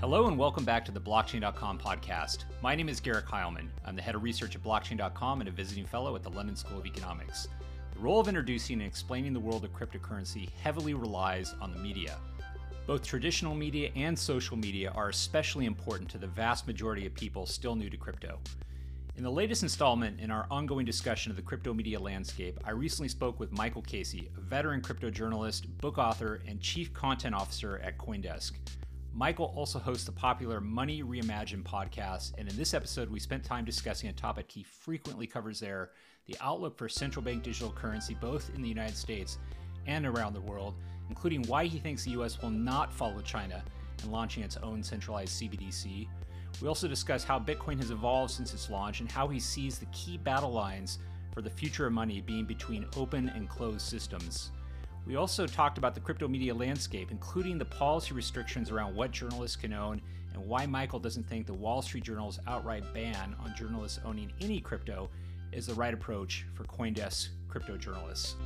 Hello and welcome back to the Blockchain.com podcast. My name is Garrick Hileman. I'm the head of research at Blockchain.com and a visiting fellow at the London School of Economics. The role of introducing and explaining the world of cryptocurrency heavily relies on the media. Both traditional media and social media are especially important to the vast majority of people still new to crypto. In the latest installment in our ongoing discussion of the crypto media landscape, I recently spoke with Michael Casey, a veteran crypto journalist, book author, and chief content officer at Coindesk. Michael also hosts the popular Money Reimagined podcast, and in this episode, we spent time discussing a topic he frequently covers there the outlook for central bank digital currency both in the United States and around the world, including why he thinks the US will not follow China in launching its own centralized CBDC. We also discuss how Bitcoin has evolved since its launch and how he sees the key battle lines for the future of money being between open and closed systems. We also talked about the crypto media landscape, including the policy restrictions around what journalists can own and why Michael doesn't think the Wall Street Journal's outright ban on journalists owning any crypto is the right approach for Coindesk crypto journalists.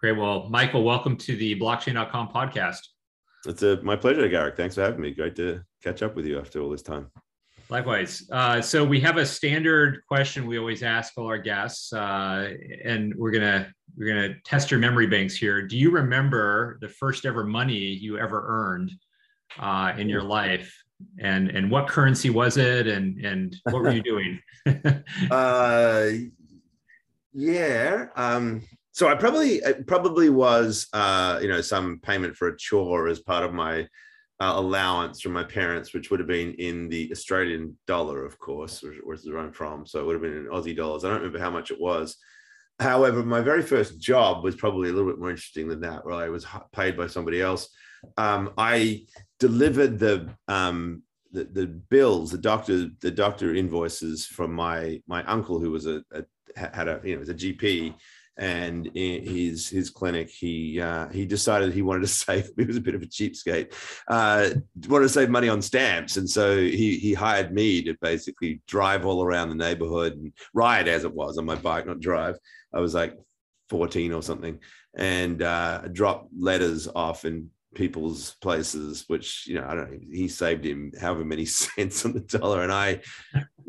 Great. Well, Michael, welcome to the blockchain.com podcast. It's a, my pleasure, Garrick. Thanks for having me. Great to catch up with you after all this time. Likewise. Uh, so we have a standard question we always ask all our guests, uh, and we're gonna we're gonna test your memory banks here. Do you remember the first ever money you ever earned uh, in your life, and and what currency was it, and and what were you doing? uh, yeah. Um, so I probably it probably was uh, you know some payment for a chore as part of my uh, allowance from my parents, which would have been in the Australian dollar, of course, where I'm from. So it would have been in Aussie dollars. I don't remember how much it was. However, my very first job was probably a little bit more interesting than that, where I was paid by somebody else. Um, I delivered the, um, the, the bills, the doctor, the doctor invoices from my my uncle, who was a, a had a you know was a GP and in his his clinic he uh, he decided he wanted to save he was a bit of a cheapskate uh, wanted to save money on stamps. And so he he hired me to basically drive all around the neighborhood and ride as it was on my bike not drive. I was like 14 or something. And uh, drop letters off in people's places, which, you know, I don't know, he saved him however many cents on the dollar. And I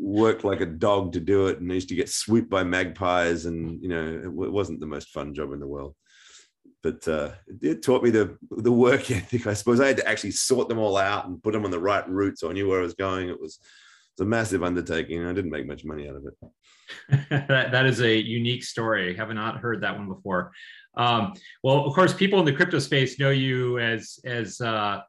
worked like a dog to do it and used to get swooped by magpies. And, you know, it wasn't the most fun job in the world. But uh, it taught me the the work ethic. I suppose I had to actually sort them all out and put them on the right route, so I knew where I was going. It was it's a massive undertaking. And i didn't make much money out of it. that, that is a unique story. I have not heard that one before. Um, well, of course, people in the crypto space know you as as uh,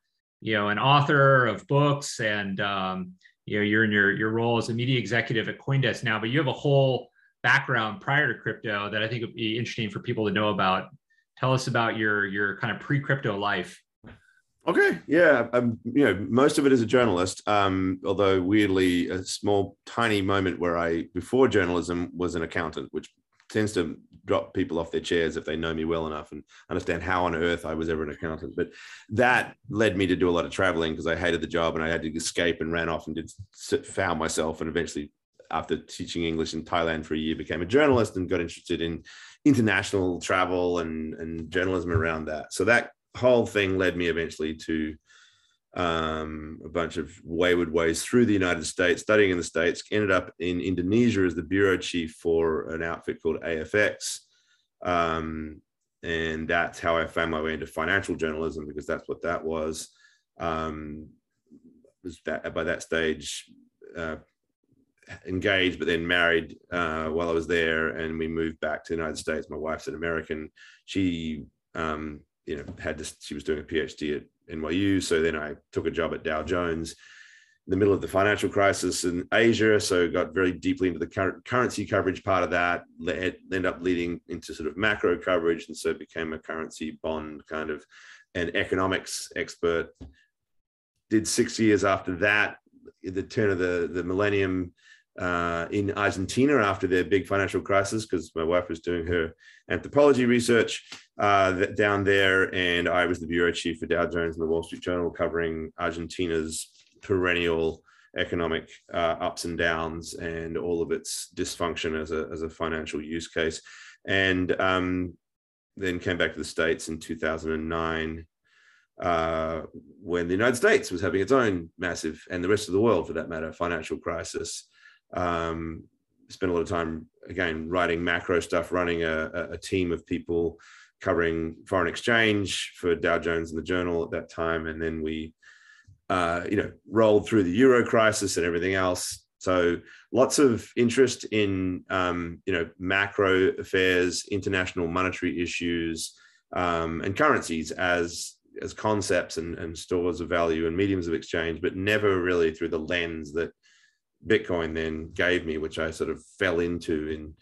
you know an author of books, and um, you know you're in your your role as a media executive at CoinDesk now. But you have a whole background prior to crypto that I think would be interesting for people to know about. Tell us about your your kind of pre crypto life. Okay, yeah, um, you know, most of it as a journalist. Um, although weirdly, a small, tiny moment where I, before journalism, was an accountant, which tends to drop people off their chairs if they know me well enough and understand how on earth I was ever an accountant. But that led me to do a lot of traveling because I hated the job and I had to escape and ran off and did found myself and eventually after teaching English in Thailand for a year became a journalist and got interested in international travel and, and journalism around that. So that whole thing led me eventually to um, a bunch of wayward ways through the United States, studying in the States, ended up in Indonesia as the bureau chief for an outfit called AFX. Um, and that's how I found my way into financial journalism because that's what that was. Um, was that by that stage uh, engaged, but then married uh, while I was there, and we moved back to the United States. My wife's an American. She, um, you know, had this. She was doing a PhD at NYU. So then I took a job at Dow Jones in the middle of the financial crisis in Asia. So got very deeply into the currency coverage part of that, ended up leading into sort of macro coverage. And so became a currency bond kind of an economics expert. Did six years after that, the turn of the, the millennium, uh, in Argentina after their big financial crisis because my wife was doing her anthropology research uh, down there, and I was the bureau chief for Dow Jones and the Wall Street Journal, covering Argentina's perennial economic uh, ups and downs and all of its dysfunction as a, as a financial use case. And um, then came back to the States in 2009 uh, when the United States was having its own massive, and the rest of the world for that matter, financial crisis. Um, spent a lot of time, again, writing macro stuff, running a, a team of people covering foreign exchange for Dow Jones and the Journal at that time. And then we, uh, you know, rolled through the Euro crisis and everything else. So lots of interest in um, you know macro affairs, international monetary issues, um, and currencies as as concepts and, and stores of value and mediums of exchange, but never really through the lens that Bitcoin then gave me, which I sort of fell into in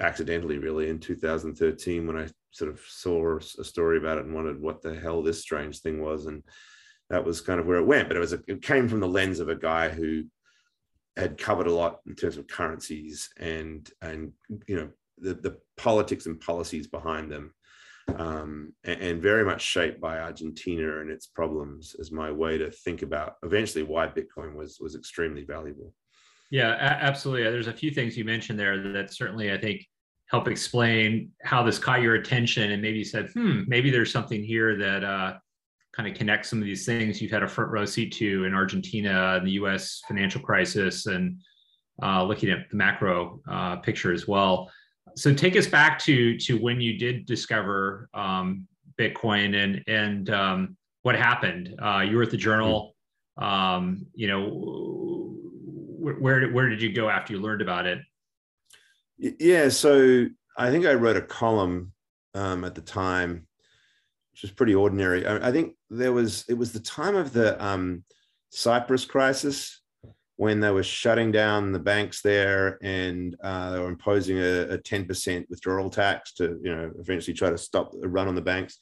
accidentally, really, in 2013 when I sort of saw a story about it and wondered what the hell this strange thing was, and that was kind of where it went. But it was a, it came from the lens of a guy who had covered a lot in terms of currencies and and you know the, the politics and policies behind them um, and, and, very much shaped by Argentina and its problems as my way to think about eventually why Bitcoin was was extremely valuable. Yeah, absolutely. There's a few things you mentioned there that certainly I think help explain how this caught your attention and maybe you said, hmm, maybe there's something here that uh, kind of connects some of these things you've had a front row seat to in Argentina and the U.S. financial crisis, and uh, looking at the macro uh, picture as well. So take us back to to when you did discover um, Bitcoin and and um, what happened. Uh, you were at the Journal. Um, you know, where where did you go after you learned about it? Yeah, so I think I wrote a column um, at the time which was pretty ordinary. I, I, think there was it was the time of the um, Cyprus crisis when they were shutting down the banks there and uh, they were imposing a, a 10% withdrawal tax to you know eventually try to stop the run on the banks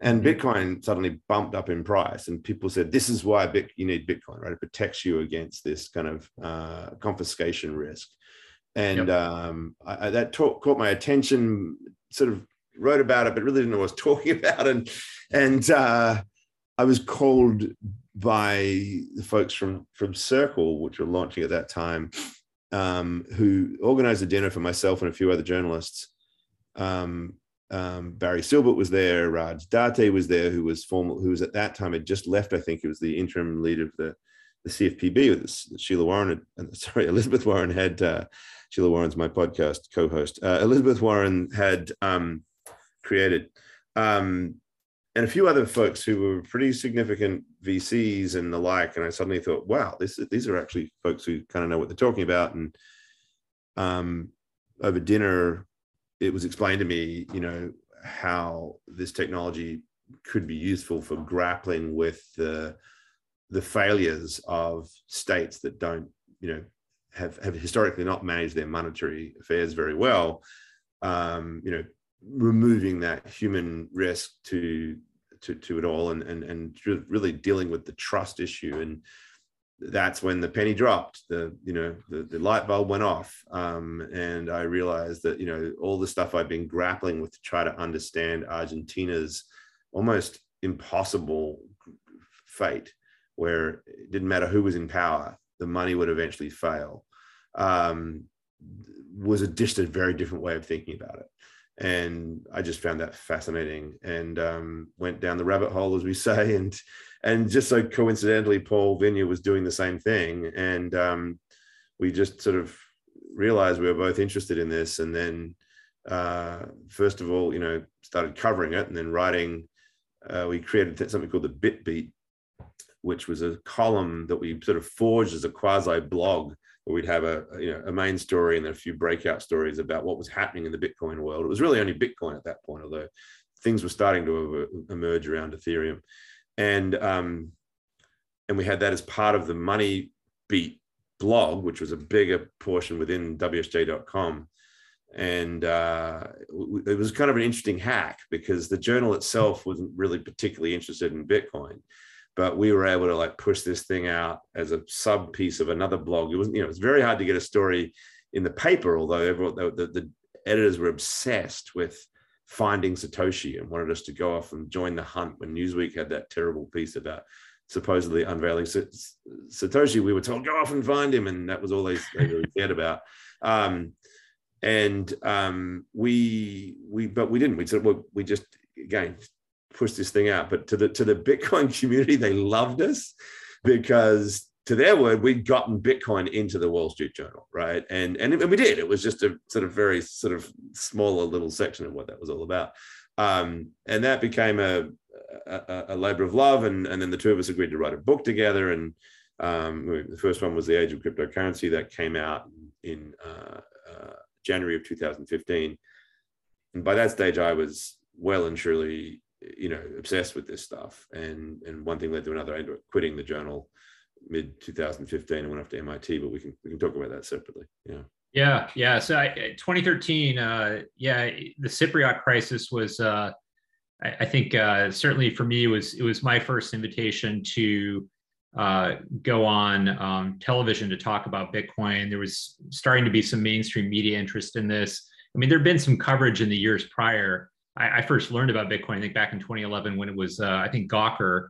and bitcoin suddenly bumped up in price and people said this is why Bit- you need bitcoin right it protects you against this kind of uh, confiscation risk and yep. um, I, that talk, caught my attention sort of wrote about it, but really didn't know what I was talking about. And and uh, I was called by the folks from from Circle, which were launching at that time, um, who organized a dinner for myself and a few other journalists. Um, um, Barry Silbert was there, Raj Date was there, who was formal, who was at that time had just left. I think he was the interim leader of the the CFPB. With Sheila Warren, had, sorry, Elizabeth Warren had uh, Sheila Warren's my podcast co-host. Uh, Elizabeth Warren had um, created. Um, and a few other folks who were pretty significant VCs and the like. And I suddenly thought, wow, this, these are actually folks who kind of know what they're talking about. And um, over dinner, it was explained to me, you know, how this technology could be useful for grappling with the the failures of states that don't, you know, have have historically not managed their monetary affairs very well. Um, you know, removing that human risk to to, to it all and, and and really dealing with the trust issue and that's when the penny dropped the you know the, the light bulb went off um, and i realized that you know all the stuff i've been grappling with to try to understand argentina's almost impossible fate where it didn't matter who was in power the money would eventually fail um, was a just a very different way of thinking about it and I just found that fascinating and um, went down the rabbit hole, as we say, and and just so coincidentally, Paul Vigna was doing the same thing, and um, we just sort of realized we were both interested in this, and then uh, first of all, you know, started covering it, and then writing. Uh, we created something called the BitBeat, which was a column that we sort of forged as a quasi blog where we'd have a you know a main story and then a few breakout stories about what was happening in the Bitcoin world. It was really only Bitcoin at that point, although things were starting to emerge around Ethereum, and um, and we had that as part of the Money Beat blog, which was a bigger portion within WSJ.com. And uh, it was kind of an interesting hack because the journal itself wasn't really particularly interested in Bitcoin but we were able to like push this thing out as a sub piece of another blog. It was, you know, it's very hard to get a story in the paper, although everyone, the, the, editors were obsessed with finding Satoshi and wanted us to go off and join the hunt when Newsweek had that terrible piece about supposedly unveiling Satoshi. We were told, go off and find him. And that was all they, they really cared about. Um, and um, we we but we didn't. We said well, we just again pushed this thing out. But to the to the Bitcoin community, they loved us because to their word, we'd gotten Bitcoin into the Wall Street Journal, right? And and, and we did. It was just a sort of very sort of smaller little section of what that was all about. Um, and that became a, a, a, labor of love. And, and then the two of us agreed to write a book together. And um, the first one was The Age of Cryptocurrency that came out in uh, uh, January of 2015. And by that stage, I was well and truly, you know, obsessed with this stuff. And, and one thing led to another. I ended up quitting the journal mid 2015 and went off to MIT, but we can, we can talk about that separately. Yeah. Yeah, yeah. So I, 2013, uh, yeah, the Cypriot crisis was, uh, I, I, think, uh, certainly for me, it was it was my first invitation to uh, go on um, television to talk about Bitcoin. There was starting to be some mainstream media interest in this. I mean, there had been some coverage in the years prior. I, I first learned about Bitcoin, I think, back in 2011 when it was, uh, I think, Gawker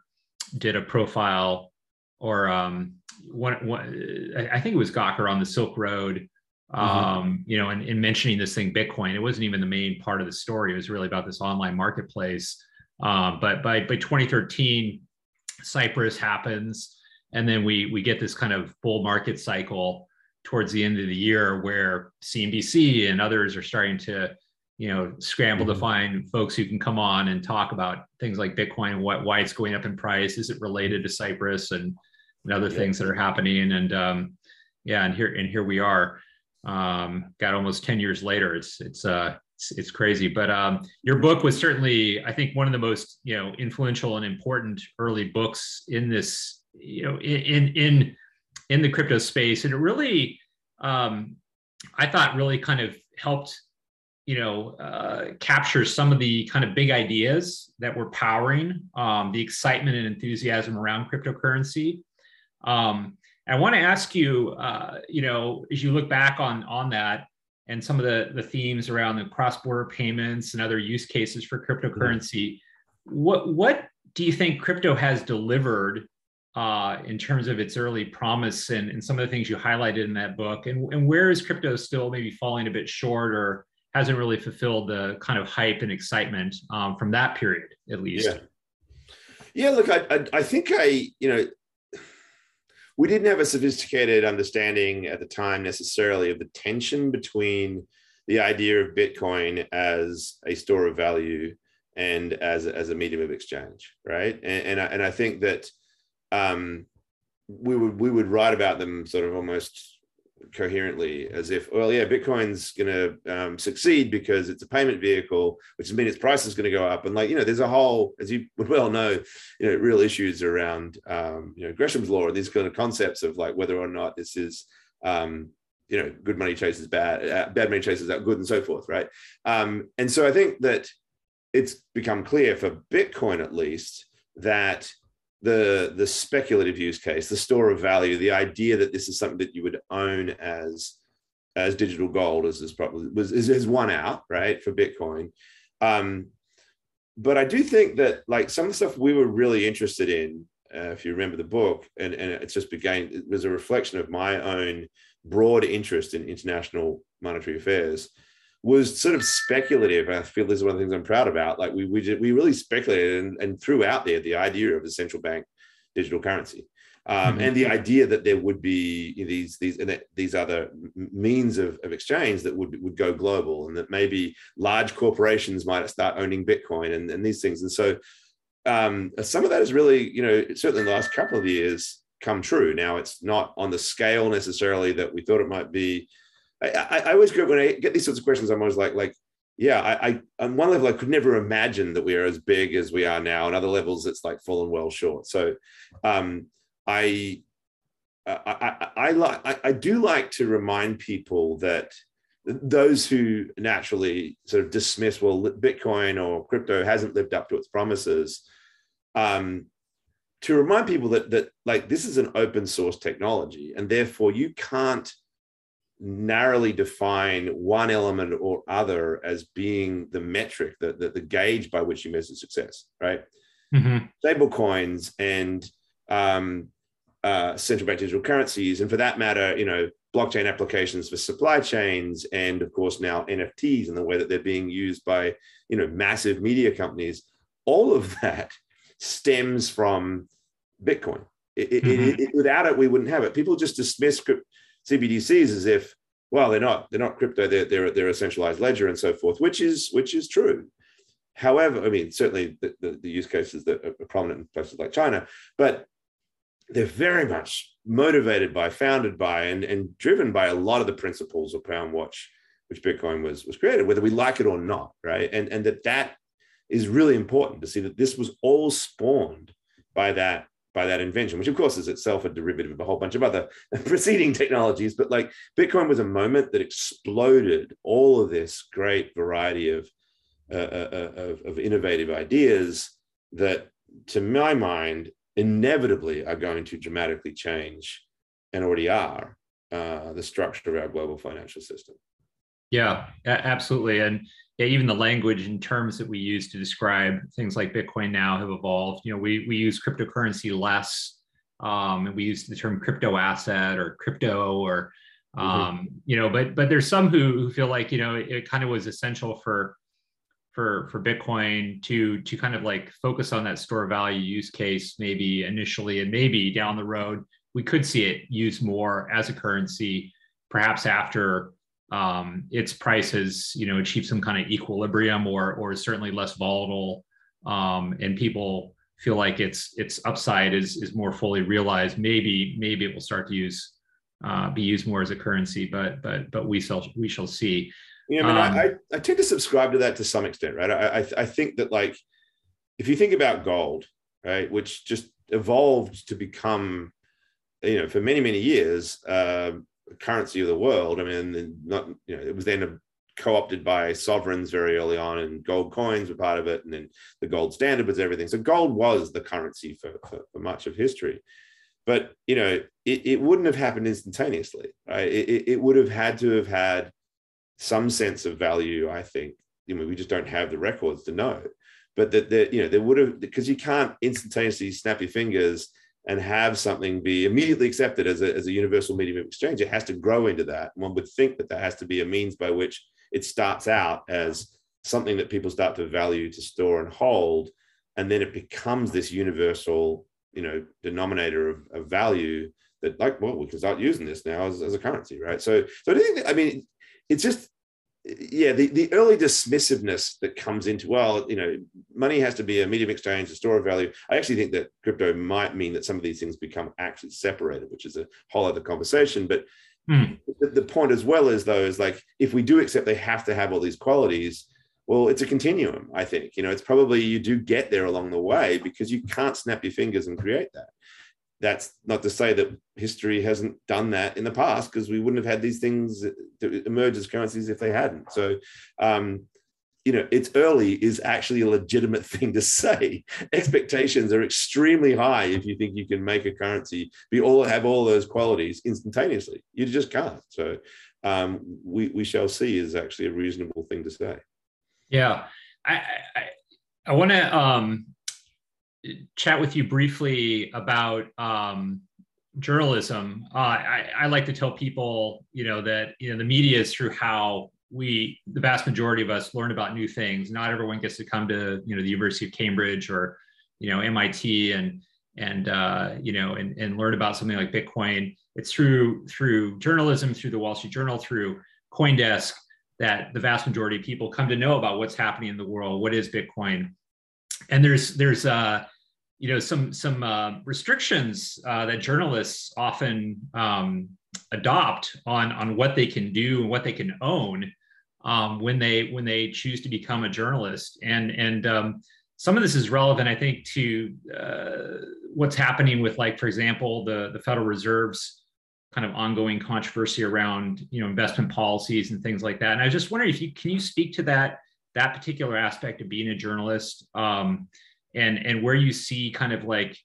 did a profile, or um, one, one, I think it was Gawker on the Silk Road Mm-hmm. um, you know, and, in mentioning this thing, Bitcoin, it wasn't even the main part of the story. It was really about this online marketplace. Um, but by, by 2013, Cyprus happens. And then we, we get this kind of bull market cycle towards the end of the year where CNBC and others are starting to, you know, scramble mm-hmm. to find folks who can come on and talk about things like Bitcoin and what, why it's going up in price. Is it related to Cyprus and, and other yeah. things that are happening? And um, yeah, and here, and here we are um, got almost 10 years later it's it's uh it's, it's crazy but um, your book was certainly i think one of the most you know influential and important early books in this you know in in in the crypto space and it really um, i thought really kind of helped you know uh, capture some of the kind of big ideas that were powering um, the excitement and enthusiasm around cryptocurrency um, I want to ask you, uh, you know, as you look back on on that and some of the the themes around the cross border payments and other use cases for cryptocurrency, mm-hmm. what what do you think crypto has delivered uh, in terms of its early promise and, and some of the things you highlighted in that book? And, and where is crypto still maybe falling a bit short or hasn't really fulfilled the kind of hype and excitement um, from that period, at least? Yeah. Yeah, look, I, I, I think I, you know, we didn't have a sophisticated understanding at the time necessarily of the tension between the idea of Bitcoin as a store of value and as, as a medium of exchange, right? And, and, I, and I think that um, we would we would write about them sort of almost coherently as if, well, yeah, Bitcoin's going to um, succeed because it's a payment vehicle, which means its price is going to go up. And like, you know, there's a whole, as you would well know, you know, real issues around, um, you know, Gresham's law and these kind of concepts of like whether or not this is, um, you know, good money chases bad, uh, bad money chases out good and so forth, right? Um, and so I think that it's become clear for Bitcoin at least that the the speculative use case, the store of value, the idea that this is something that you would own as as digital gold, as is probably was is, is one out right for Bitcoin. Um, but I do think that like some of the stuff we were really interested in, uh, if you remember the book, and, and it's just began it was a reflection of my own broad interest in international monetary affairs was sort of speculative. I feel this is one of the things I'm proud about. Like we we, did, we really speculated and, and, threw out there the idea of a central bank digital currency. Um, mm-hmm. And the idea that there would be these these these other means of, of exchange that would would go global, and that maybe large corporations might start owning Bitcoin and, and these things. And so, um, some of that is really, you know, certainly in the last couple of years, come true. Now it's not on the scale necessarily that we thought it might be I, I, I always when I get these sorts of questions, I'm always like, like, yeah, I, I on one level I could never imagine that we are as big as we are now. On other levels, it's like fallen well short. So, um, I, I, I, I like, I, I do like to remind people that those who naturally sort of dismiss, well, Bitcoin or crypto hasn't lived up to its promises. Um, to remind people that that like this is an open source technology, and therefore you can't narrowly define one element or other as being the metric, the, the, the gauge by which you measure success, right? Mm-hmm. Stable coins and um, uh, central bank digital currencies, and for that matter, you know, blockchain applications for supply chains, and of course now NFTs and the way that they're being used by you know massive media companies. All of that stems from Bitcoin. It, mm-hmm. it, without it, we wouldn't have it. People just dismiss CBDCs as if, well, they're not they're not crypto. They're they're, they're a centralized ledger and so forth, which is which is true. However, I mean, certainly the, the, the use cases that are prominent in places like China, but they're very much motivated by, founded by, and, and driven by a lot of the principles of Pound Watch, which Bitcoin was was created, whether we like it or not, right? And and that that is really important to see that this was all spawned by that by that invention, which of course is itself a derivative of a whole bunch of other preceding technologies. But like Bitcoin was a moment that exploded all of this great variety of uh, uh, uh, of, of innovative ideas that, to my mind, inevitably are going to dramatically change and already are uh, the structure of our global financial system. Yeah, absolutely. And yeah, even the language and terms that we use to describe things like Bitcoin now have evolved. You know, we, we use cryptocurrency less, um, and we use the term crypto asset or crypto or, mm-hmm. um, mm-hmm. you know, but but there's some who, who feel like, you know, it, it kind of was essential for for for Bitcoin to to kind of like focus on that store value use case maybe initially and maybe down the road we could see it used more as a currency perhaps after um, its prices you know achieve some kind of equilibrium or or certainly less volatile. Um, and people feel like its its upside is is more fully realized. Maybe maybe it will start to use uh, be used more as a currency but but but we shall we shall see. Yeah, I mean, um, I, I tend to subscribe to that to some extent, right? I, I, I think that like if you think about gold, right, which just evolved to become, you know, for many many years, uh, currency of the world. I mean, not you know, it was then co-opted by sovereigns very early on, and gold coins were part of it, and then the gold standard was everything. So gold was the currency for, for, for much of history. But you know, it, it wouldn't have happened instantaneously, right? It, it would have had to have had some sense of value, I think. You know, we just don't have the records to know. But that, that you know, there would have because you can't instantaneously snap your fingers and have something be immediately accepted as a, as a universal medium of exchange. It has to grow into that. One would think that there has to be a means by which it starts out as something that people start to value, to store and hold, and then it becomes this universal, you know, denominator of, of value that, like, well, we can start using this now as, as a currency, right? So, so I think, I mean, it's just yeah the, the early dismissiveness that comes into well you know money has to be a medium exchange a store of value. I actually think that crypto might mean that some of these things become actually separated which is a whole other conversation. But mm. the, the, point as well is though is like if we do accept they have to have all these qualities well it's a continuum i think. You know it's probably you do get there along the way because you can't snap your fingers and create that that's not to say that history hasn't done that in the past because we wouldn't have had these things emerge as currencies if they hadn't. So, um, you know, it's early is actually a legitimate thing to say. Expectations are extremely high if you think you can make a currency be all have all those qualities instantaneously. You just can't. So, um, we we shall see is actually a reasonable thing to say. Yeah, I I, I want to um, chat with you briefly about um, journalism. Uh, I, I, like to tell people, you know, that you know the media is through how we, the vast majority of us, learn about new things. Not everyone gets to come to you know the University of Cambridge or you know MIT and and uh, you know and, and learn about something like Bitcoin. It's through through journalism, through the Wall Street Journal, through CoinDesk that the vast majority of people come to know about what's happening in the world. What is Bitcoin? And there's there's uh, you know some some uh, restrictions uh, that journalists often um, adopt on on what they can do and what they can own um, when they when they choose to become a journalist. And and um, some of this is relevant i think to uh, what's happening with like for example the the federal reserve's kind of ongoing controversy around you know investment policies and things like that. And i was just wondering if you can you speak to that that particular aspect of being a journalist um, and and where you see kind of like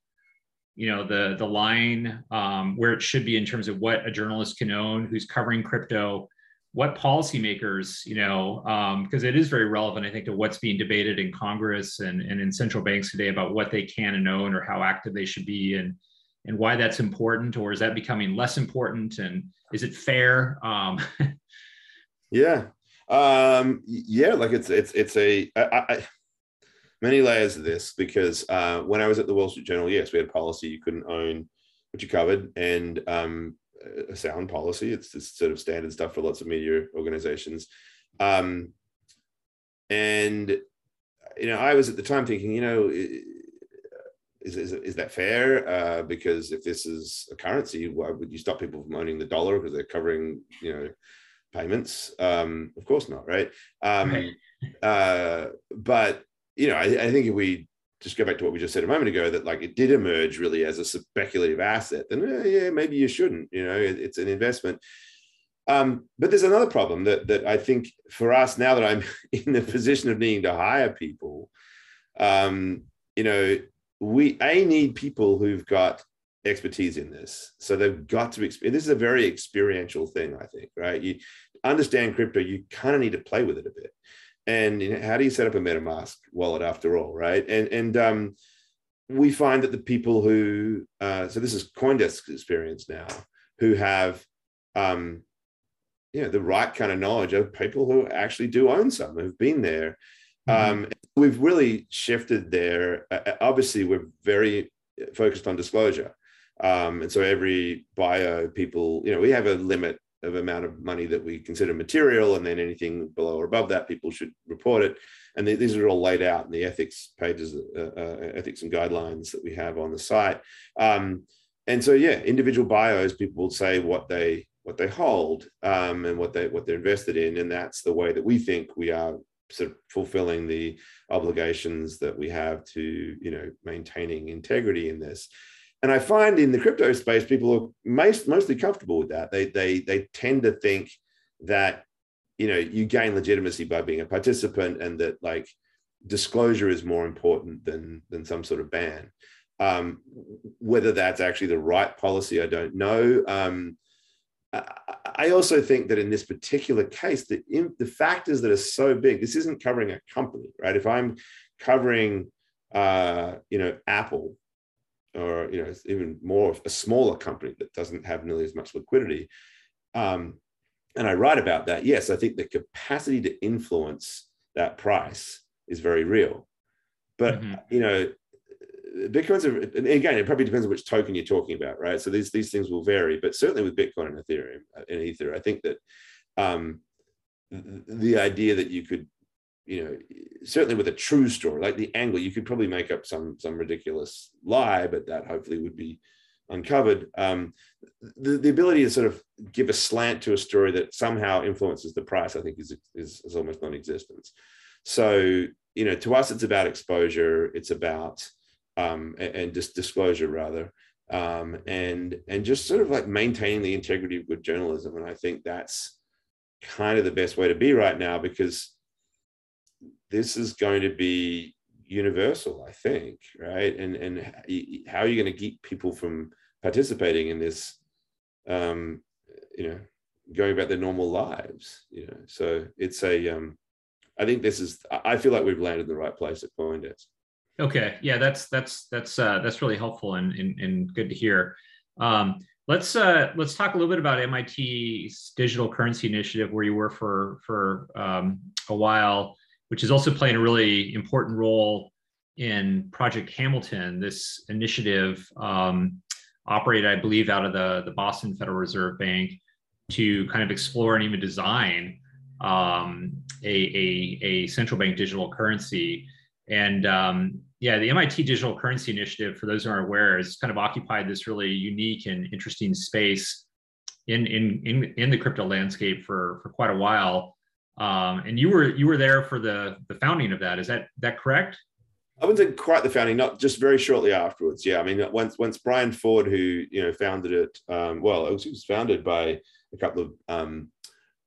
you know the the line um, where it should be in terms of what a journalist can own who's covering crypto what policymakers you know because um, it is very relevant i think to what's being debated in congress and, and in central banks today about what they can and own or how active they should be in and why that's important, or is that becoming less important? And is it fair? Um, yeah, um, yeah, like it's it's it's a I, I, many layers of this because uh, when I was at the Wall Street Journal, yes, we had policy you couldn't own what you covered, and um, a sound policy. It's, it's sort of standard stuff for lots of media organizations. Um, and you know, I was at the time thinking, you know, is, is, is that fair? Uh, because if this is a currency, why would you stop people from owning the dollar because they're covering, you know, payments? Um, of course not, right? Um, right. Uh, but you know, I, I, think if we just go back to what we just said a moment ago, that like it did emerge really as a speculative asset, then uh, yeah, maybe you shouldn't. You know, it, it's an investment. Um, but there's another problem that that I think for us now that I'm in the position of needing to hire people, um, you know, we a need people who've got expertise in this. So they've got to be. This is a very experiential thing, I think. Right? You understand crypto, you kind of need to play with it a bit. And you know, how do you set up a MetaMask wallet after all, right? And and um, we find that the people who uh, so this is CoinDesk's experience now, who have um, you know the right kind of knowledge of people who actually do own some who've been there mm-hmm. um, we've really shifted there uh, uh, obviously we're very focused on disclosure um, and so every bio people you know we have a limit of amount of money that we consider material and then anything below or above that people should report it and these are all laid out in the ethics pages uh, uh, ethics and guidelines that we have on the site um, and so yeah individual bios people will say what they what they hold um, and what they what they're invested in, and that's the way that we think we are sort of fulfilling the obligations that we have to you know maintaining integrity in this. And I find in the crypto space, people are most, mostly comfortable with that. They they they tend to think that you know you gain legitimacy by being a participant, and that like disclosure is more important than than some sort of ban. Um, whether that's actually the right policy, I don't know. Um, I also think that in this particular case, the, the factors that are so big, this isn't covering a company, right? If I'm covering, uh, you know, Apple, or you know, even more a smaller company that doesn't have nearly as much liquidity, um, and I write about that. Yes, I think the capacity to influence that price is very real, but mm-hmm. you know, Bitcoin's a, and again, it probably depends on which token you're talking about, right? So these these things will vary, but certainly with Bitcoin and Ethereum and uh, Ether, I think that um, the idea that you could, you know, certainly with a true story like the angle, you could probably make up some some ridiculous lie, but that hopefully would be uncovered. Um, the, the ability to sort of give a slant to a story that somehow influences the price, I think, is is, is almost non-existent. So you know, to us, it's about exposure. It's about um, and, and just disclosure rather, um, and and just sort of like maintaining the integrity of good journalism. And I think that's kind of the best way to be right now because this is going to be universal, I think, right? And and how are you going to keep people from participating in this? Um, you know, going about their normal lives. You know, so it's a. Um, I think this is. I feel like we've landed in the right place at CoinDesk. Okay, yeah, that's that's that's uh, that's really helpful and, and, and good to hear. Um, let's uh, let's talk a little bit about MIT's digital currency initiative, where you were for for um, a while, which is also playing a really important role in Project Hamilton. This initiative um, operated, I believe, out of the the Boston Federal Reserve Bank to kind of explore and even design um, a, a, a central bank digital currency and um, yeah, the MIT Digital Currency Initiative, for those who aren't aware, has kind of occupied this really unique and interesting space in in in, in the crypto landscape for for quite a while. Um, and you were you were there for the the founding of that. Is that that correct? I wouldn't say quite the founding, not just very shortly afterwards. Yeah, I mean, once once Brian Forde, who you know founded it, um, well, it was, it was, founded by a couple of um,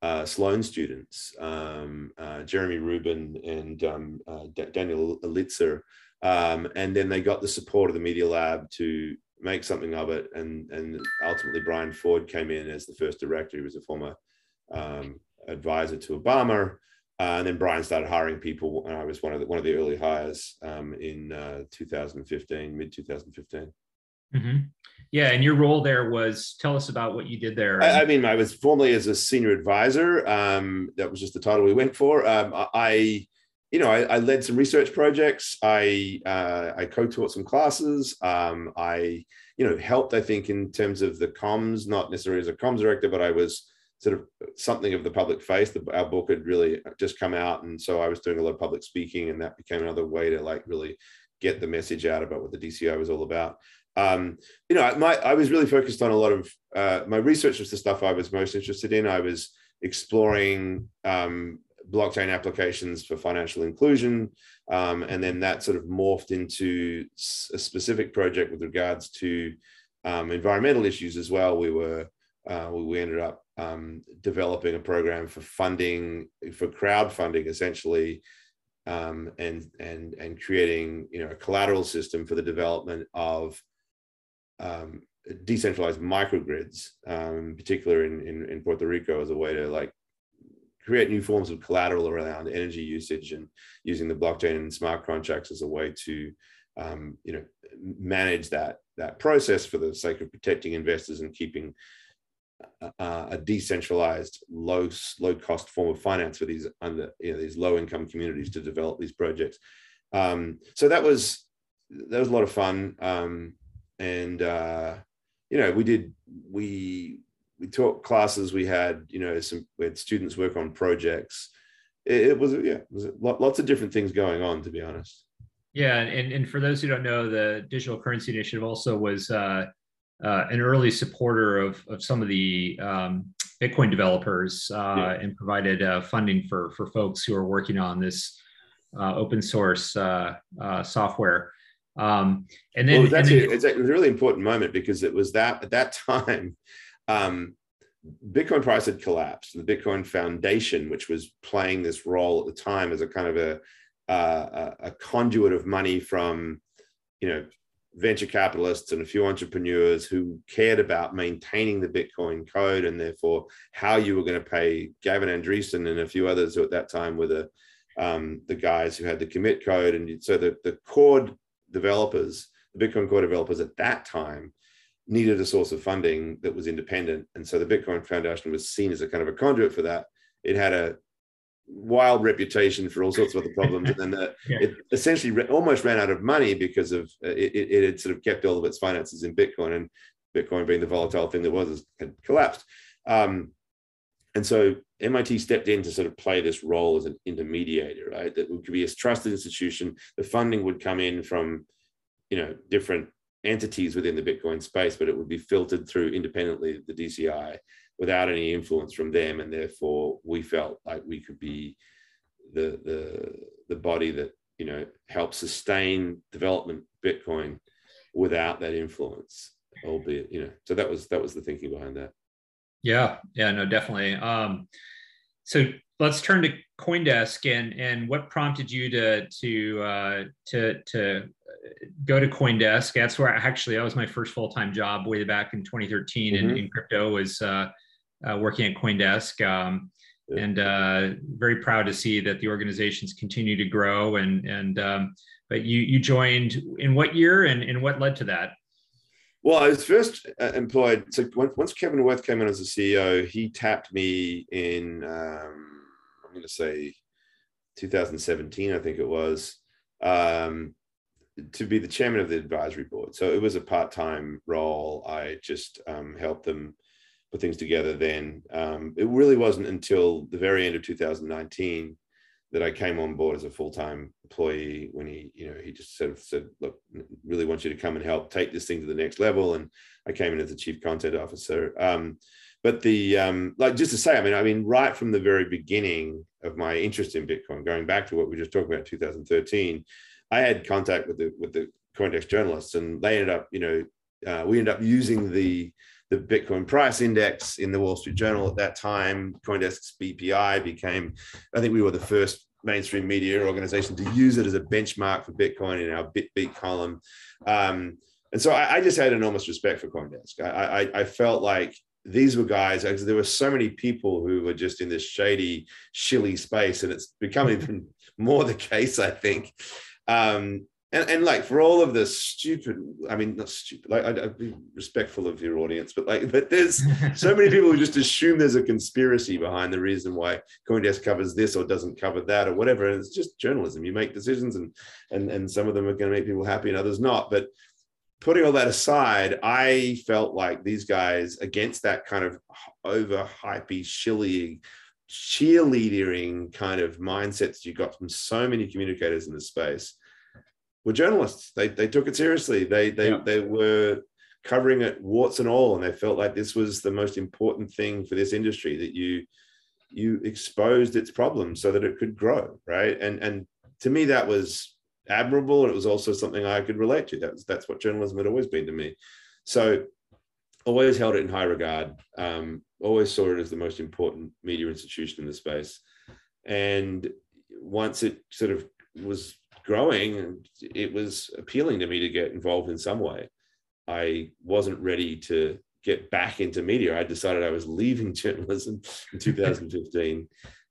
uh, Sloan students, um, uh, Jeremy Rubin and um, uh, D- Daniel Elitzur. Um, and then they got the support of the Media Lab to make something of it. And, and ultimately, Brian Forde came in as the first director. He was a former um, advisor to Obama. Uh, and then Brian started hiring people, and I was one of the one of the early hires um, in uh, 2015, mid 2015. Mm-hmm. Yeah, and your role there was tell us about what you did there. I, I mean, I was formerly as a senior advisor. Um, that was just the title we went for. Um, I, you know, I, I, led some research projects. I uh, I co-taught some classes. Um, I, you know, helped. I think in terms of the comms, not necessarily as a comms director, but I was sort of something of the public face. The, our book had really just come out, and so I was doing a lot of public speaking, and that became another way to like really get the message out about what the DCI was all about. Um, you know, my I was really focused on a lot of uh, my research was the stuff I was most interested in. I was exploring um, blockchain applications for financial inclusion, um, and then that sort of morphed into a specific project with regards to um, environmental issues as well. We were uh, we ended up um, developing a program for funding for crowdfunding essentially um, and and and creating you know a collateral system for the development of um, decentralized microgrids, um, particularly in, in, in Puerto Rico, as a way to like create new forms of collateral around energy usage and using the blockchain and smart contracts as a way to um, you know manage that that process for the sake of protecting investors and keeping uh, a decentralized low low cost form of finance for these under you know these low income communities to develop these projects. Um, so that was that was a lot of fun. Um, and uh, you know we did we we taught classes we had you know some we had students work on projects. It, it was yeah it was lots of different things going on to be honest. Yeah and, and for those who don't know the digital currency initiative also was uh, uh, an early supporter of, of some of the um, Bitcoin developers uh, yeah. and provided uh, funding for, for folks who are working on this uh, open source uh, uh, software. Um, and then, well, it, was then, it's a really important moment because it was that at that time, um, Bitcoin price had collapsed. The Bitcoin Foundation, which was playing this role at the time as a kind of a, a, a conduit of money from, you know, venture capitalists and a few entrepreneurs who cared about maintaining the Bitcoin code and therefore how you were going to pay Gavin Andresen and a few others who at that time were the um, the guys who had the commit code. And so the, the core developers, the Bitcoin core developers at that time needed a source of funding that was independent. And so the Bitcoin Foundation was seen as a kind of a conduit for that. It had a wild reputation for all sorts of other problems, and then the, yeah. it essentially re- almost ran out of money because of uh, it, it, had sort of kept all of its finances in Bitcoin, and Bitcoin being the volatile thing that was had collapsed. Um, and so MIT stepped in to sort of play this role as an intermediator, right? That would be a trusted institution. The funding would come in from, you know, different entities within the Bitcoin space, but it would be filtered through independently the DCI without any influence from them, and therefore we felt like we could be the the the body that you know helps sustain development Bitcoin without that influence, albeit you know. So that was that was the thinking behind that. Yeah, yeah, no, definitely. Um, so let's turn to CoinDesk and and what prompted you to to uh, to to go to CoinDesk. That's where I, actually that was my first full time job way back in 2013 mm-hmm. in, in crypto was uh, uh, working at CoinDesk. Um, yeah. And uh, very proud to see that the organizations continue to grow. And and um, but you you joined in what year and, and what led to that? Well, I was first uh, employed. So once Kevin Worth came in as a CEO, he tapped me in. Um, I'm going to say 2017, I think it was, um, to be the chairman of the advisory board. So it was a part-time role. I just um, helped them put things together then. Um, it really wasn't until the very end of 2019 that I came on board as a full-time employee when he, you know, he just sort of said, look, really want you to come and help take this thing to the next level. And I came in as the chief content officer. Um, but the, um, like, just to say, I mean, I mean, right from the very beginning of my interest in Bitcoin, going back to what we just talked about 2013, I had contact with the, with the CoinDesk journalists and they ended up, you know, uh, we ended up using the, the Bitcoin price index in the Wall Street Journal at that time. CoinDesk's BPI became, I think we were the first mainstream media organization to use it as a benchmark for Bitcoin in our BitBeat column. Um, and so I, I, just had enormous respect for CoinDesk. I, I, I felt like these were guys, there were so many people who were just in this shady, shilly space, and it's become even more the case, I think. Um, and, and like for all of the stupid i mean not stupid like I'd, I'd, be respectful of your audience but like but there's so many people who just assume there's a conspiracy behind the reason why coindesk covers this or doesn't cover that or whatever and it's just journalism. You make decisions and and and some of them are going to make people happy and others not but putting all that aside i felt like these guys against that kind of over hypey shilly cheerleading kind of mindsets you got from so many communicators in the space were journalists. They, they took it seriously. They they yeah. they were covering it warts and all, and they felt like this was the most important thing for this industry that you you exposed its problems so that it could grow, right? And and to me that was admirable, and it was also something I could relate to. That's that's what journalism had always been to me. So always held it in high regard. Um, always saw it as the most important media institution in the space, and once it sort of was growing, it was appealing to me to get involved in some way. I wasn't ready to get back into media. I decided I was leaving journalism in 2015.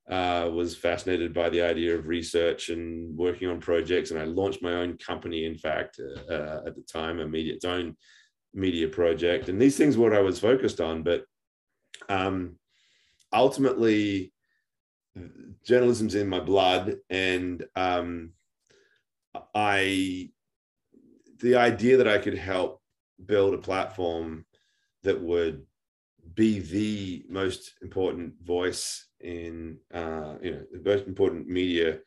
uh, was fascinated by the idea of research and working on projects, and I launched my own company. In fact, uh, uh, at the time, a media its own media project, and these things were what I was focused on. But um, ultimately, journalism's in my blood, and um, I the idea that I could help build a platform that would be the most important voice in uh, you know the most important media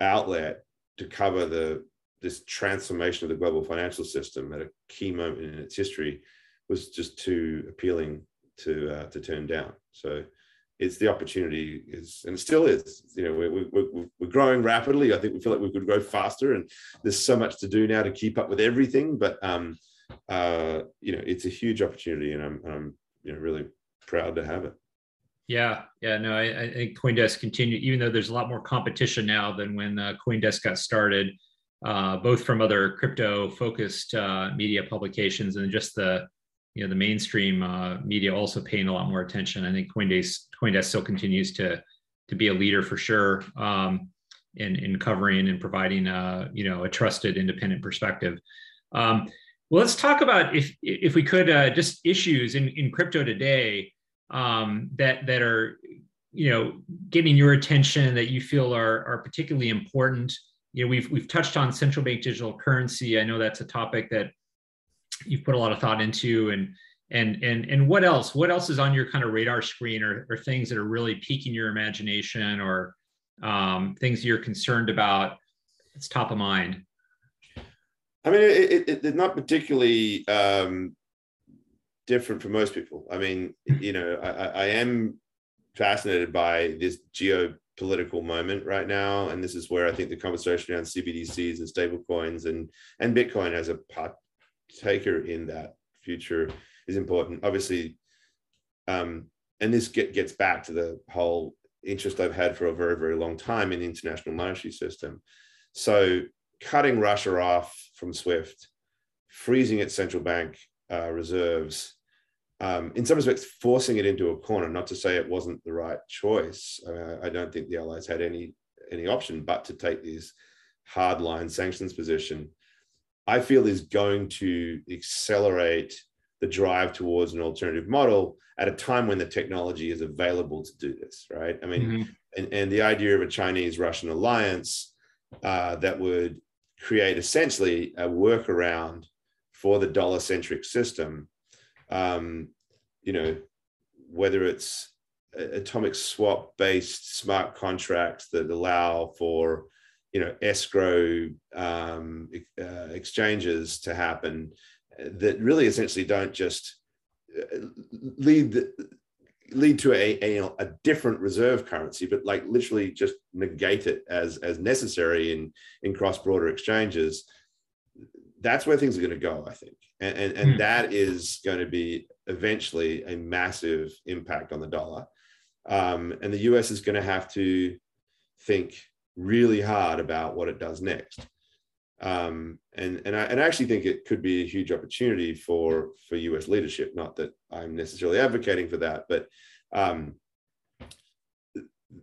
outlet to cover the this transformation of the global financial system at a key moment in its history was just too appealing to uh, to turn down. So it's the opportunity is and still is. You know we're, we're, we're growing rapidly. I think we feel like we could grow faster and there's so much to do now to keep up with everything but um uh you know it's a huge opportunity and i'm, I'm you know really proud to have it. Yeah yeah no i, I think coindesk continue even though there's a lot more competition now than when uh, coindesk got started uh, both from other crypto focused uh, media publications and just the you know the mainstream uh, media also paying a lot more attention. I think Coindesk Coindesk still continues to to be a leader for sure um, in in covering and providing a uh, you know a trusted independent perspective. Um, well, let's talk about if if we could uh, just issues in in crypto today um, that that are you know getting your attention that you feel are are particularly important. You know, we've we've touched on central bank digital currency. I know that's a topic that you've put a lot of thought into and and and and what else? What else is on your kind of radar screen or, or things that are really piquing your imagination or um, things you're concerned about? It's top of mind. I mean it, it, it's not particularly um, different for most people. I mean you know I, I am fascinated by this geopolitical moment right now. And this is where i think the conversation around cbdcs and stablecoins and and bitcoin has a part taker in that future is important. Obviously, um, and this get, gets back to the whole interest I've had for a very, very long time in the international monetary system. So cutting Russia off from SWIFT, freezing its central bank uh, reserves, um, in some respects, forcing it into a corner. Not to say it wasn't the right choice. Uh, I don't think the Allies had any any option but to take these hardline sanctions position. I feel is going to accelerate the drive towards an alternative model at a time when the technology is available to do this, right? I mean, mm-hmm. and, and the idea of a Chinese Russian alliance uh, that would create essentially a workaround for the dollar centric system, um, you know, whether it's atomic swap based smart contracts that allow for you know escrow um, uh, exchanges to happen that really essentially don't just uh, lead the, lead to a, a, a, different reserve currency, but like literally just negate it as as necessary in in cross border exchanges. That's where things are going to go, I think, and and, and hmm. that is going to be eventually a massive impact on the dollar, um, and the U.S. is going to have to think really hard about what it does next. Um, and and I, and I actually think it could be a huge opportunity for for U.S. leadership. Not that I'm necessarily advocating for that, but um,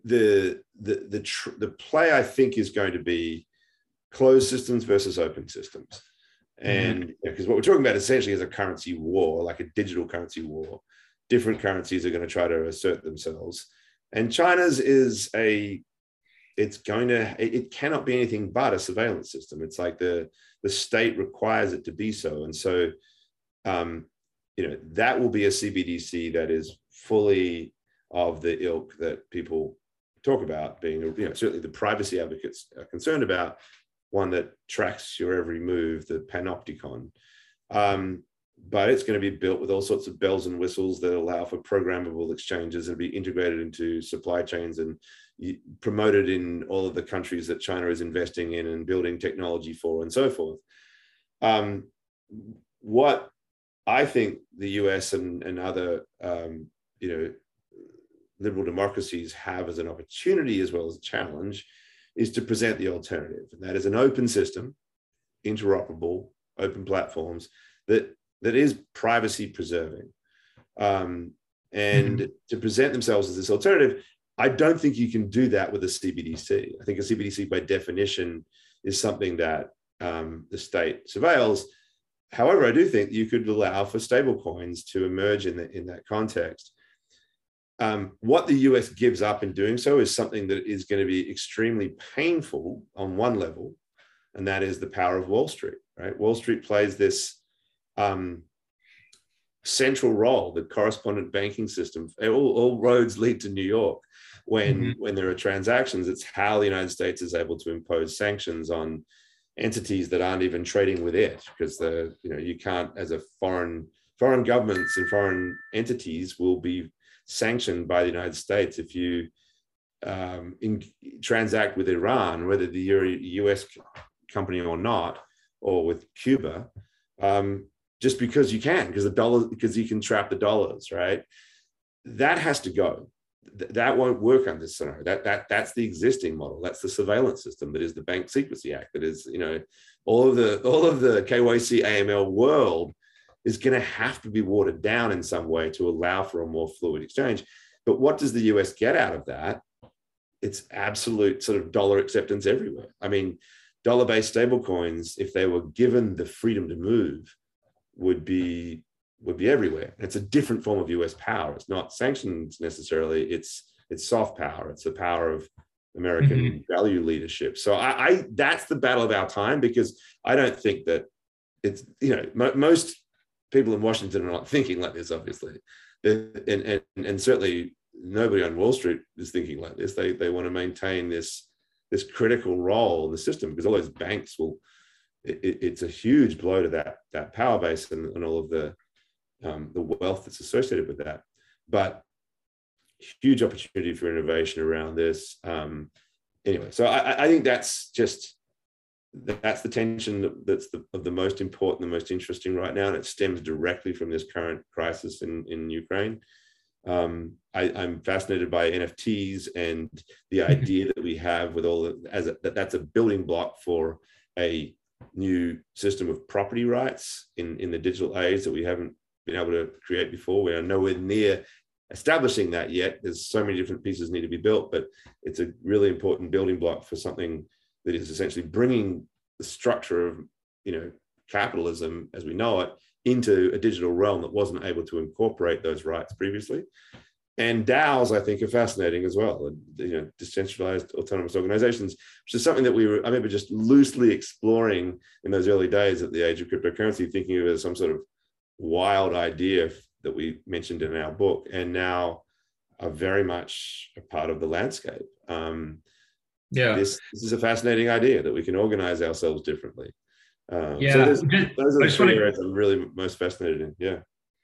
the the the tr- the play I think is going to be closed systems versus open systems. And because mm-hmm. what we're talking about essentially is a currency war, like a digital currency war. Different currencies are going to try to assert themselves. And China's is a, it's going to, it cannot be anything but a surveillance system. It's like the, the state requires it to be so. And so, um, you know, that will be a CBDC that is fully of the ilk that people talk about being, you know, certainly the privacy advocates are concerned about, one that tracks your every move, the Panopticon. Um, but it's going to be built with all sorts of bells and whistles that allow for programmable exchanges and be integrated into supply chains and promoted in all of the countries that China is investing in and building technology for and so forth. Um, what I think the US and, and other, um, you know, liberal democracies have as an opportunity as well as a challenge is to present the alternative. And that is an open system, interoperable, open platforms that, that is privacy preserving. Um, and mm-hmm. to present themselves as this alternative, I don't think you can do that with a CBDC. I think a CBDC, by definition, is something that um, the state surveils. However, I do think you could allow for stablecoins to emerge in, the, in that context um, what the US gives up in doing so is something that is going to be extremely painful on one level, and that is the power of Wall Street. Right, Wall Street plays this um, central role, the correspondent banking system. All, all roads lead to New York. When mm-hmm. when there are transactions, it's how the United States is able to impose sanctions on entities that aren't even trading with it, because the you know you can't as a foreign foreign governments and foreign entities will be sanctioned by the United States if you um, in, transact with Iran, whether you're US company or not, or with Cuba, um, just because you can, because the dollar, because you can trap the dollars, right? That has to go. Th- that won't work on this scenario. That that that's the existing model. That's the surveillance system. That is the Bank Secrecy Act. That is, you know, all of the all of the KYC AML world is going to have to be watered down in some way to allow for a more fluid exchange. But what does the US get out of that? It's absolute sort of dollar acceptance everywhere. I mean, dollar based stablecoins, if they were given the freedom to move, would be would be everywhere. It's a different form of US power. It's not sanctions necessarily. It's it's soft power. It's the power of American mm-hmm. value leadership. So I, I, that's the battle of our time because I don't think that it's you know mo- most people in Washington are not thinking like this, obviously, and and and certainly nobody on Wall Street is thinking like this. They they want to maintain this this critical role in the system because all those banks will. It, it's a huge blow to that that power base and, and all of the um, the wealth that's associated with that. But huge opportunity for innovation around this. Um, anyway, so I, I think that's just that's the tension that's the, of the most important, the most interesting right now, and it stems directly from this current crisis in, in Ukraine. Um, I, am fascinated by NFTs and the idea that we have with all the, as a, that that's a building block for a new system of property rights in, in the digital age that we haven't been able to create before. We are nowhere near establishing that yet. There's so many different pieces need to be built, but it's a really important building block for something that is essentially bringing the structure of you know capitalism as we know it into a digital realm that wasn't able to incorporate those rights previously. And DAOs, I think, are fascinating as well. You know, decentralized autonomous organizations, which is something that we were, I remember just loosely exploring in those early days at the age of cryptocurrency, thinking of it as some sort of wild idea that we mentioned in our book, and now are very much a part of the landscape. Um, yeah this, this is a fascinating idea that we can organize ourselves differently um, yeah so those, are the areas i'm really most fascinated in yeah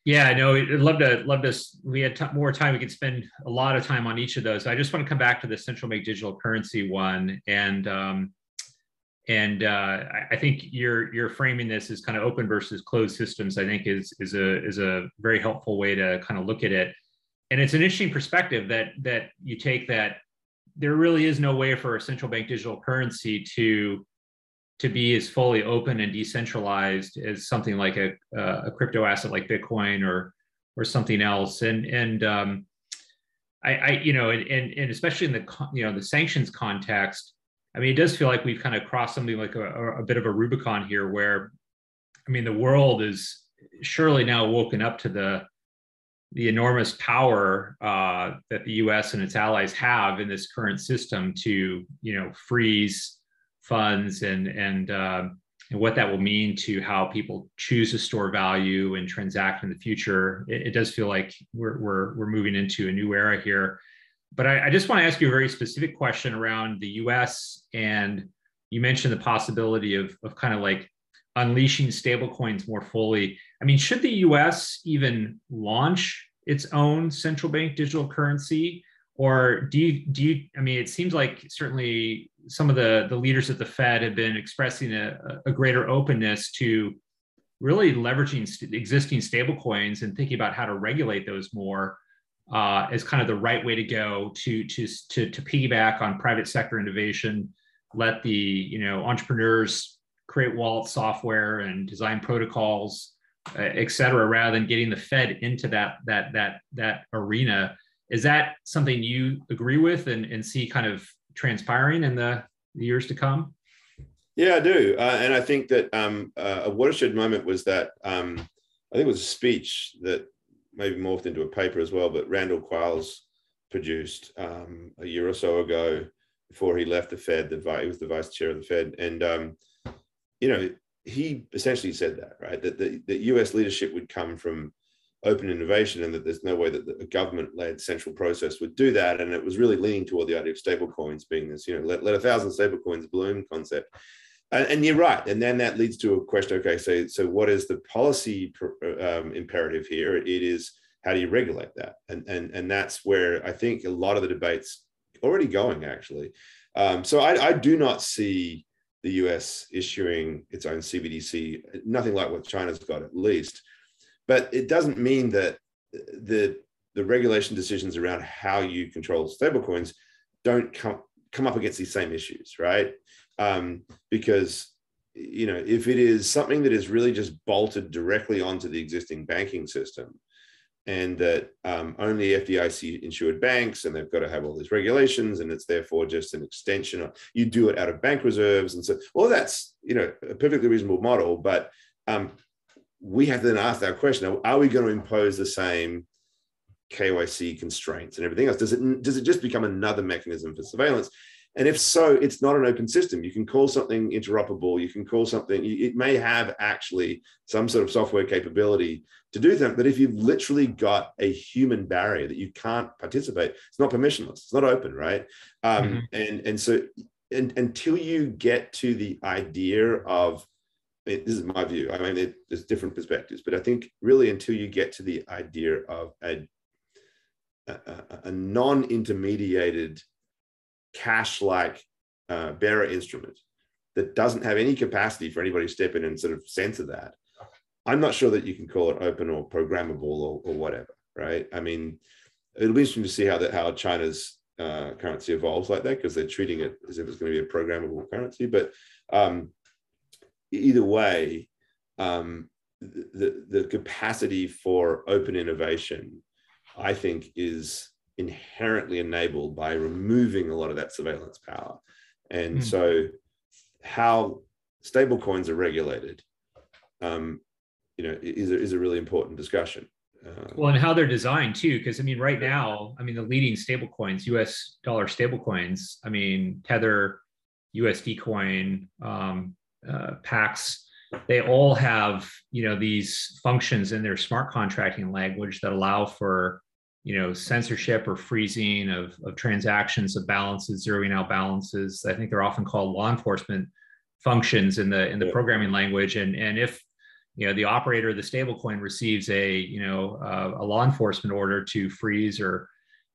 yeah no i'd love to love to we had t- more time. We could spend a lot of time on each of those. I just want to come back to the central bank digital currency one and um, and uh, I think you're you're framing this as kind of open versus closed systems. I think is is a is a very helpful way to kind of look at it, and it's an interesting perspective that that you take that there really is no way for a central bank digital currency to to be as fully open and decentralized as something like a, a crypto asset like Bitcoin or or something else. And and um, I, I you know and, and especially in the you know the sanctions context, I mean, it does feel like we've kind of crossed something like a, a bit of a Rubicon here, where I mean, the world is surely now woken up to the the enormous power uh, that the U.S. and its allies have in this current system to, you know, freeze funds and and uh, and what that will mean to how people choose to store value and transact in the future. It, it does feel like we're, we're we're moving into a new era here. But I, I just want to ask you a very specific question around the U.S. and you mentioned the possibility of of kind of like unleashing stablecoins more fully. I mean, should the US even launch its own central bank digital currency? Or do you, do you, I mean, it seems like certainly some of the, the leaders at the Fed have been expressing a, a greater openness to really leveraging st- existing stablecoins and thinking about how to regulate those more uh, as kind of the right way to go to, to, to, to piggyback on private sector innovation, let the, you know, entrepreneurs create wallet software and design protocols, uh, et cetera, rather than getting the Fed into that that that that arena. Is that something you agree with and, and see kind of transpiring in the, years to come? Yeah, I do, uh, and I think that um, uh, a watershed moment was that um, I think it was a speech that maybe morphed into a paper as well, but Randall Quarles produced um, a year or so ago before he left the Fed. The he was the vice chair of the Fed, and um, you know, he essentially said that, right? That the, the US leadership would come from open innovation and that there's no way that a government-led central process would do that. And it was really leaning toward the idea of stable coins being this, you know, let, let a thousand stable coins bloom concept. And, and, you're right. And then that leads to a question, okay, so, so what is the policy um, imperative here? It is how do you regulate that? And, and, and that's where I think a lot of the debates already going actually. Um, so I, I do not see the US issuing its own CBDC, nothing like what China's got at least. But it doesn't mean that the, the regulation decisions around how you control stablecoins don't come, come up against these same issues, right? Um, because you know if it is something that is really just bolted directly onto the existing banking system and that um, only FDIC insured banks, and they've got to have all these regulations, and it's therefore just an extension. Of, you do it out of bank reserves, and so well, that's you know a perfectly reasonable model, but um, we have to then ask that question: Are we going to impose the same KYC constraints and everything else? Does it does it just become another mechanism for surveillance? And if so, it's not an open system. You can call something interoperable. You can call something, it may have actually some sort of software capability to do that. But if you've literally got a human barrier that you can't participate, it's not permissionless, it's not open, right? Um, mm-hmm. and, and so and, until you get to the idea of, this is my view, I mean, it, there's different perspectives, but I think really until you get to the idea of a, a, a non intermediated cash like uh, bearer instrument that doesn't have any capacity for anybody to step in and sort of censor that, I'm not sure that you can call it open or programmable or, or whatever, right? I mean, it'll be interesting to see how that how China's uh, currency evolves like that because they're treating it as if it's going to be a programmable currency. But um, either way, um, the the capacity for open innovation, I think, is inherently enabled by removing a lot of that surveillance power. And mm. so, how stable coins are regulated, um, you know, is a, is a really important discussion. Uh, well, and how they're designed too, because I mean, right now, I mean, the leading stable coins, U.S. dollar stable coins, I mean, Tether, USD coin, um, uh, Pax, they all have you know these functions in their smart contracting language that allow for you know censorship or freezing of, of transactions of balances zeroing out balances. I think they're often called law enforcement functions in the in the yeah. programming language. And and if you know the operator of the stablecoin receives a you know uh, a law enforcement order to freeze or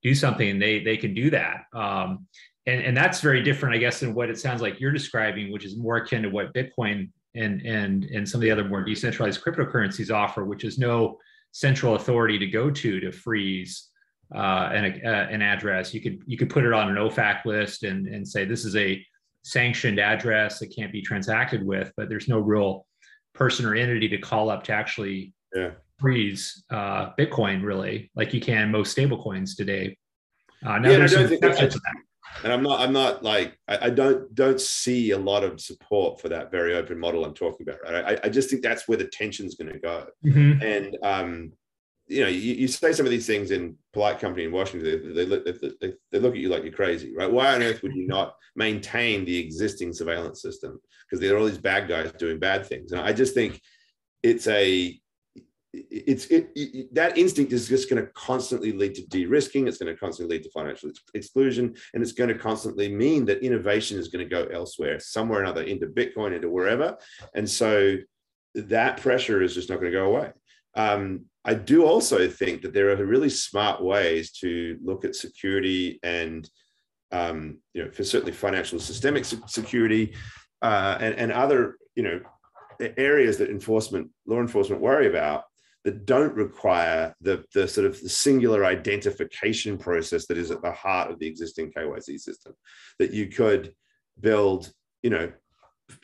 do something they they can do that. Um, and and that's very different i guess than what it sounds like you're describing which is more akin to what bitcoin and and and some of the other more decentralized cryptocurrencies offer which is no central authority to go to to freeze uh, an, uh, an address. You could you could put it on an OFAC list and, and say this is a sanctioned address that can't be transacted with, but there's no real person or entity to call up to actually yeah. freeze uh, Bitcoin really, like you can most stable coins today. Uh, now yeah, there's some exceptions to that. And I'm not I'm not like I, I, don't don't see a lot of support for that very open model I'm talking about. Right? I, I just think that's where the tension's going to go. Mm-hmm. And um, you know, you, you, say some of these things in polite company in Washington, they, they, they, they, look at you like you're crazy, right? Why on earth would you not maintain the existing surveillance system? Because there are all these bad guys doing bad things. And I just think it's a it's it, it, that instinct is just going to constantly lead to de-risking it's going to constantly lead to financial exclusion and it's going to constantly mean that innovation is going to go elsewhere somewhere or another into bitcoin into wherever and so that pressure is just not going to go away. Um, i do also think that there are really smart ways to look at security and um, you know for certainly financial systemic security uh, and, and other you know areas that enforcement law enforcement worry about that don't require the, the sort of the singular identification process that is at the heart of the existing KYC system. That you could build, you know,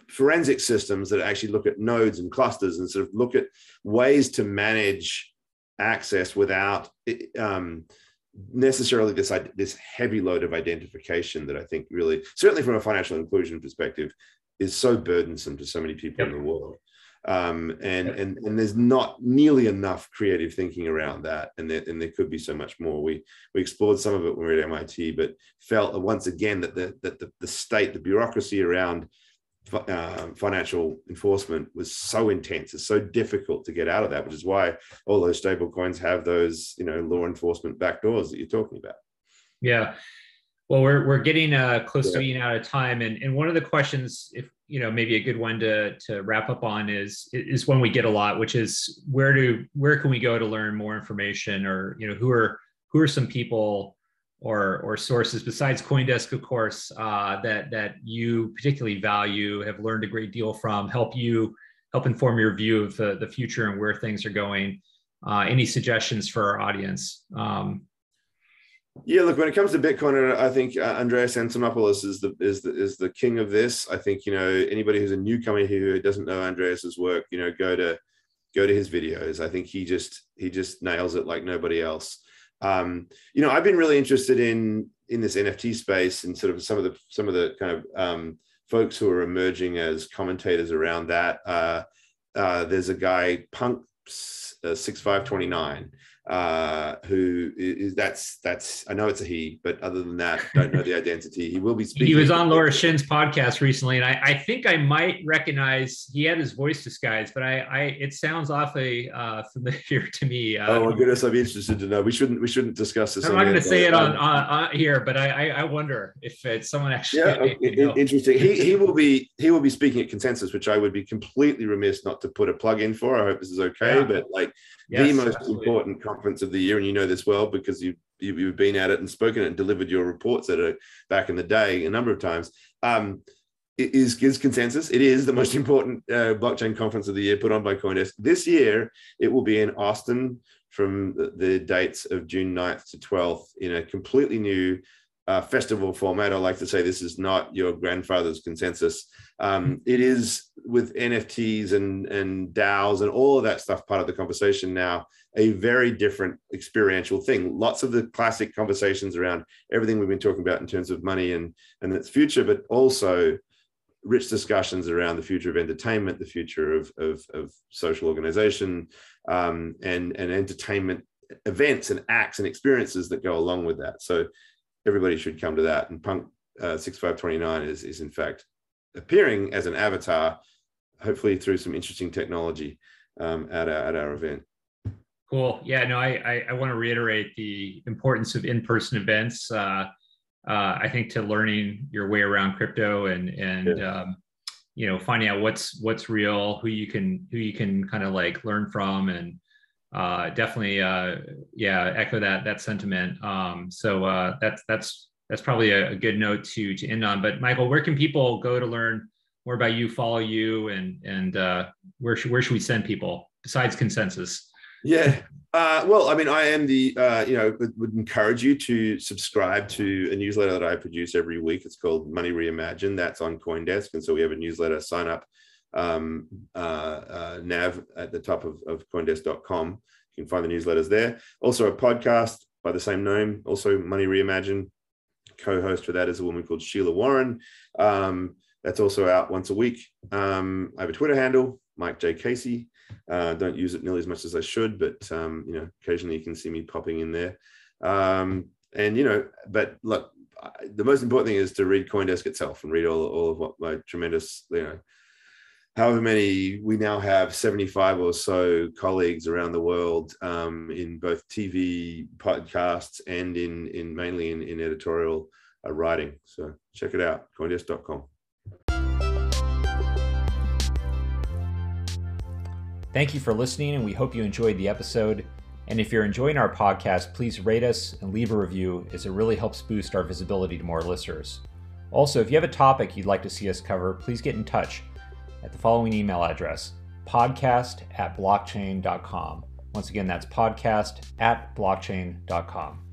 forensic systems that actually look at nodes and clusters and sort of look at ways to manage access without um, necessarily this this heavy load of identification that I think really, certainly from a financial inclusion perspective, is so burdensome to so many people yep. in the world um, and and and there's not nearly enough creative thinking around that, and there, and there could be so much more. We we explored some of it when we were at MIT, but felt once again that the that the, the state, the bureaucracy around uh, financial enforcement was so intense. It's so difficult to get out of that, which is why all those stable coins have those you know law enforcement backdoors that you're talking about. Yeah. Well, we're, we're getting uh, close yeah. to being out of time. And, and one of the questions, if you know maybe a good one to to wrap up on is is one we get a lot which is where do where can we go to learn more information or you know who are who are some people or or sources besides coindesk of course uh, that that you particularly value have learned a great deal from help you help inform your view of the, the future and where things are going uh, any suggestions for our audience um, yeah, look, when it comes to Bitcoin, I think uh, Andreas Antonopoulos is the is the is the king of this. I think you know anybody who's a newcomer here who doesn't know Andreas's work, you know, go to go to his videos. I think he just he just nails it like nobody else. Um, you know, I've been really interested in in this NFT space and sort of some of the some of the kind of um, folks who are emerging as commentators around that. Uh, uh, there's a guy Punk uh, six five twenty nine uh, who is that's that's I know it's a he, but other than that, don't know the identity. He will be speaking. He was on Laura Shin's podcast recently, and I, I think I might recognize. He had his voice disguised, but I, I it sounds awfully uh, familiar to me. Uh, oh my goodness, I'd be interested to know. We shouldn't we shouldn't discuss this. I'm not going to say it on, on, on, here, but I, I wonder if it's someone actually. Yeah, you know. interesting. He he will be he will be speaking at consensus, which I would be completely remiss not to put a plug in for. I hope this is okay, yeah. but like yes, the most absolutely. important conference of the year, and you know this well because you, you have been at it and spoken it and delivered your reports at it back in the day a number of times. Um, is is consensus. It is the most important uh, blockchain conference of the year put on by CoinDesk. This year, it will be in Austin from the, the dates of June 9th to 12th in a completely new uh, festival format. I like to say this is not your grandfather's consensus. Um, it is with NFTs and and DAOs and all of that stuff part of the conversation now. A very different experiential thing. Lots of the classic conversations around everything we've been talking about in terms of money and and its future, but also rich discussions around the future of entertainment, the future of of, of social organization, um, and and entertainment events and acts and experiences that go along with that. So everybody should come to that. And Punk uh, 6529 is, is in fact appearing as an avatar, hopefully through some interesting technology um, at, our, at our event. Cool. Yeah, no, I, I, I want to reiterate the importance of in-person events. Uh, uh, I think to learning your way around crypto and, and, yeah. um, you know, finding out what's, what's real, who you can, who you can kind of like learn from and, uh, definitely, uh, yeah, echo that that sentiment. Um, so uh, that's that's that's probably a, a, good note to to end on. But Michael, where can people go to learn more about you, follow you, and and uh, where should where should we send people besides consensus? Yeah. Uh, well, I mean, I am the, uh, you know, would, would, encourage you to subscribe to a newsletter that I produce every week. It's called Money Reimagined. That's on Coindesk. And so we have a newsletter sign up um, uh, uh, nav at the top of, of coindesk.com. You can find the newsletters there. Also, a podcast by the same name, also Money Reimagine. co-host for that is a woman called Sheila Warren. Um, that's also out once a week. Um, I have a Twitter handle, Mike J Casey. Uh, don't use it nearly as much as I should, but um, you know, occasionally you can see me popping in there. Um, and you know, but look, the most important thing is to read CoinDesk itself and read all, all of what my tremendous, you know, however many we now have 75 or so colleagues around the world um, in both tv podcasts and in in mainly in, in editorial uh, writing. So check it out coindesk.com thank you for listening and we hope you enjoyed the episode. And if you're enjoying our podcast please rate us and leave a review as it really helps boost our visibility to more listeners. Also if you have a topic you'd like to see us cover please get in touch at the following email address podcast at blockchain.com. Once again, that's podcast at blockchain.com.